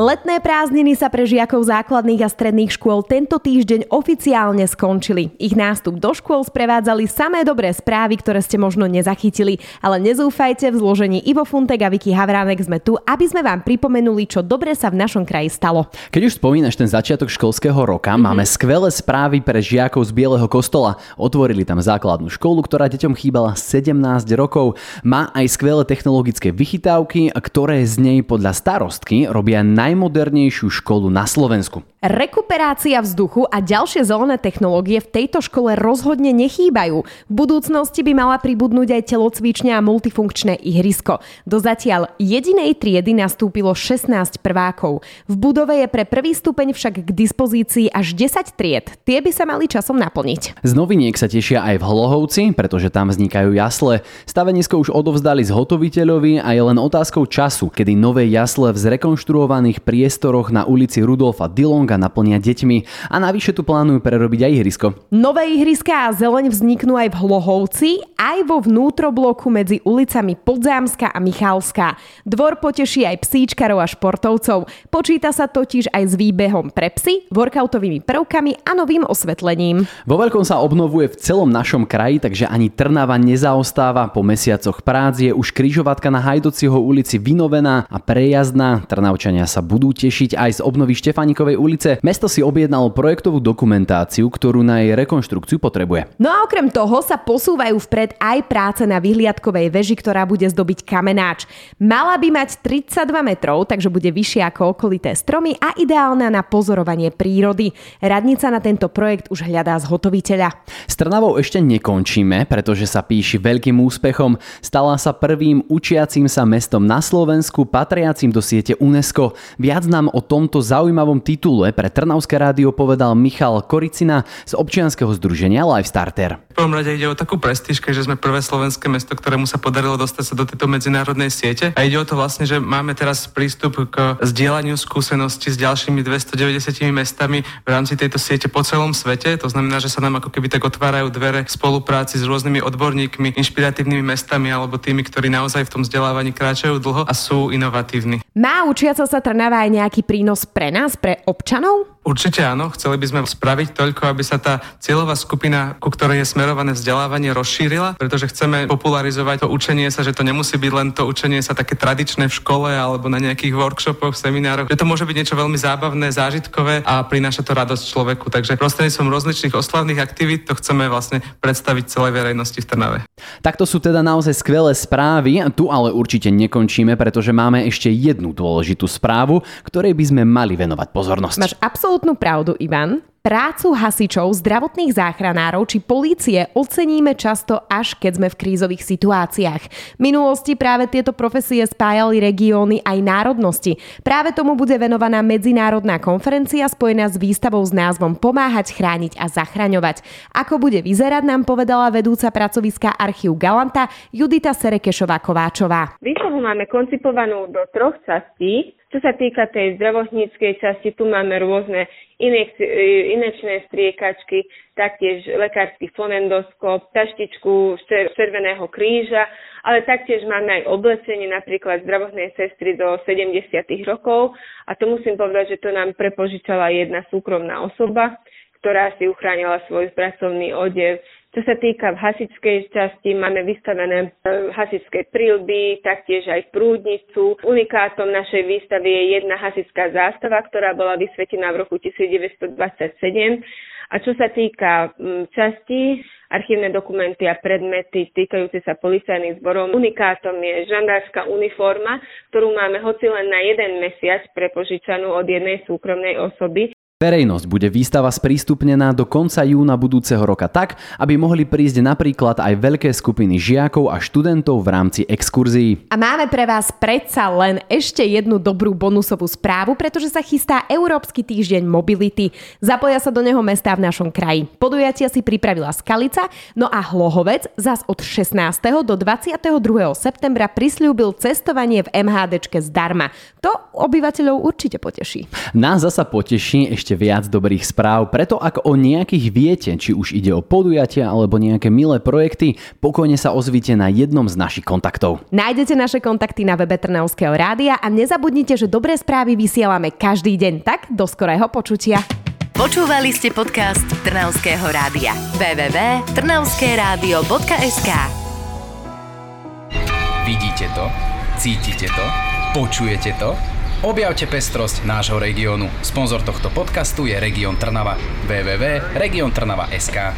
Letné prázdniny sa pre žiakov základných a stredných škôl tento týždeň oficiálne skončili. Ich nástup do škôl sprevádzali samé dobré správy, ktoré ste možno nezachytili, ale nezúfajte, v zložení Ivo Funtek a Vicky Havránek sme tu, aby sme vám pripomenuli, čo dobre sa v našom kraji stalo. Keď už spomínaš ten začiatok školského roka, mm-hmm. máme skvelé správy pre žiakov z Bieleho kostola. Otvorili tam základnú školu, ktorá deťom chýbala 17 rokov. Má aj skvelé technologické vychytávky, ktoré z nej podľa starostky robia naj najmodernejšiu školu na Slovensku. Rekuperácia vzduchu a ďalšie zelené technológie v tejto škole rozhodne nechýbajú. V budúcnosti by mala pribudnúť aj telocvičňa a multifunkčné ihrisko. Do zatiaľ jedinej triedy nastúpilo 16 prvákov. V budove je pre prvý stupeň však k dispozícii až 10 tried. Tie by sa mali časom naplniť. Z noviniek sa tešia aj v Hlohovci, pretože tam vznikajú jasle. Stavenisko už odovzdali zhotoviteľovi a je len otázkou času, kedy nové jasle v zrekonštruovaných priestoroch na ulici Rudolfa Dillonga Songa naplnia deťmi a navyše tu plánujú prerobiť aj ihrisko. Nové ihriska a zeleň vzniknú aj v Hlohovci, aj vo vnútrobloku medzi ulicami Podzámska a Michalská. Dvor poteší aj psíčkarov a športovcov. Počíta sa totiž aj s výbehom pre psy, workoutovými prvkami a novým osvetlením. Vo veľkom sa obnovuje v celom našom kraji, takže ani Trnava nezaostáva. Po mesiacoch prác je už križovatka na Hajdociho ulici vynovená a prejazdná. Trnavčania sa budú tešiť aj z obnovy Štefanikovej ulice mesto si objednalo projektovú dokumentáciu, ktorú na jej rekonštrukciu potrebuje. No a okrem toho sa posúvajú vpred aj práce na vyhliadkovej veži, ktorá bude zdobiť kamenáč. Mala by mať 32 metrov, takže bude vyššia ako okolité stromy a ideálna na pozorovanie prírody. Radnica na tento projekt už hľadá zhotoviteľa. S Trnavou ešte nekončíme, pretože sa píši veľkým úspechom. Stala sa prvým učiacím sa mestom na Slovensku, patriacím do siete UNESCO. Viac nám o tomto zaujímavom titule pre Trnavské rádio povedal Michal Koricina z občianskeho združenia Live Starter. V prvom rade ide o takú prestíž, že sme prvé slovenské mesto, ktorému sa podarilo dostať sa do tejto medzinárodnej siete. A ide o to vlastne, že máme teraz prístup k zdieľaniu skúseností s ďalšími 290 mestami v rámci tejto siete po celom svete. To znamená, že sa nám ako keby tak otvárajú dvere v spolupráci s rôznymi odborníkmi, inšpiratívnymi mestami alebo tými, ktorí naozaj v tom vzdelávaní kráčajú dlho a sú inovatívni. Má učiaca sa Trnava aj nejaký prínos pre nás, pre občanov? Určite áno, chceli by sme spraviť toľko, aby sa tá cieľová skupina, ku ktorej je smerované vzdelávanie, rozšírila, pretože chceme popularizovať to učenie sa, že to nemusí byť len to učenie sa také tradičné v škole alebo na nejakých workshopoch, seminároch, že to môže byť niečo veľmi zábavné, zážitkové a prináša to radosť človeku. Takže prostredníctvom rozličných oslavných aktivít to chceme vlastne predstaviť celej verejnosti v Trnave. Takto sú teda naozaj skvelé správy, tu ale určite nekončíme, pretože máme ešte jednu dôležitú správu, ktorej by sme mali venovať pozornosť. Máš absolútnu pravdu, Ivan. Prácu hasičov, zdravotných záchranárov či polície oceníme často až keď sme v krízových situáciách. V minulosti práve tieto profesie spájali regióny aj národnosti. Práve tomu bude venovaná medzinárodná konferencia spojená s výstavou s názvom Pomáhať, chrániť a zachraňovať. Ako bude vyzerať, nám povedala vedúca pracoviska Archiu Galanta Judita Serekešová-Kováčová. Výstavu máme koncipovanú do troch častí. Čo sa týka tej zdravotníckej časti, tu máme rôzne inekčné striekačky, taktiež lekársky fonendoskop, taštičku Červeného kríža, ale taktiež máme aj oblečenie napríklad zdravotnej sestry do 70. rokov a to musím povedať, že to nám prepožičala jedna súkromná osoba, ktorá si uchránila svoj pracovný odev čo sa týka hasičskej časti, máme vystavené e, hasičské prílby, taktiež aj prúdnicu. Unikátom našej výstavy je jedna hasičská zástava, ktorá bola vysvetená v roku 1927. A čo sa týka časti, archívne dokumenty a predmety týkajúce sa policajných zborov. Unikátom je žandárska uniforma, ktorú máme hoci len na jeden mesiac prepožičanú od jednej súkromnej osoby. Verejnosť bude výstava sprístupnená do konca júna budúceho roka tak, aby mohli prísť napríklad aj veľké skupiny žiakov a študentov v rámci exkurzií. A máme pre vás predsa len ešte jednu dobrú bonusovú správu, pretože sa chystá Európsky týždeň mobility. Zapoja sa do neho mestá v našom kraji. Podujatia si pripravila Skalica, no a Hlohovec zas od 16. do 22. septembra prislúbil cestovanie v MHDčke zdarma. To obyvateľov určite poteší. Nás zasa poteší ešte ešte viac dobrých správ, preto ak o nejakých viete, či už ide o podujatia alebo nejaké milé projekty, pokojne sa ozvite na jednom z našich kontaktov. Nájdete naše kontakty na webe Trnavského rádia a nezabudnite, že dobré správy vysielame každý deň, tak do skorého počutia. Počúvali ste podcast Trnavského rádia. www.trnavskeradio.sk Vidíte to? Cítite to? Počujete to? Objavte pestrosť nášho regiónu. Sponzor tohto podcastu je Región Trnava. www.regiontrnava.sk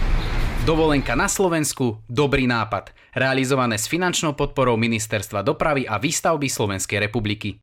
Dovolenka na Slovensku, dobrý nápad. Realizované s finančnou podporou Ministerstva dopravy a výstavby Slovenskej republiky.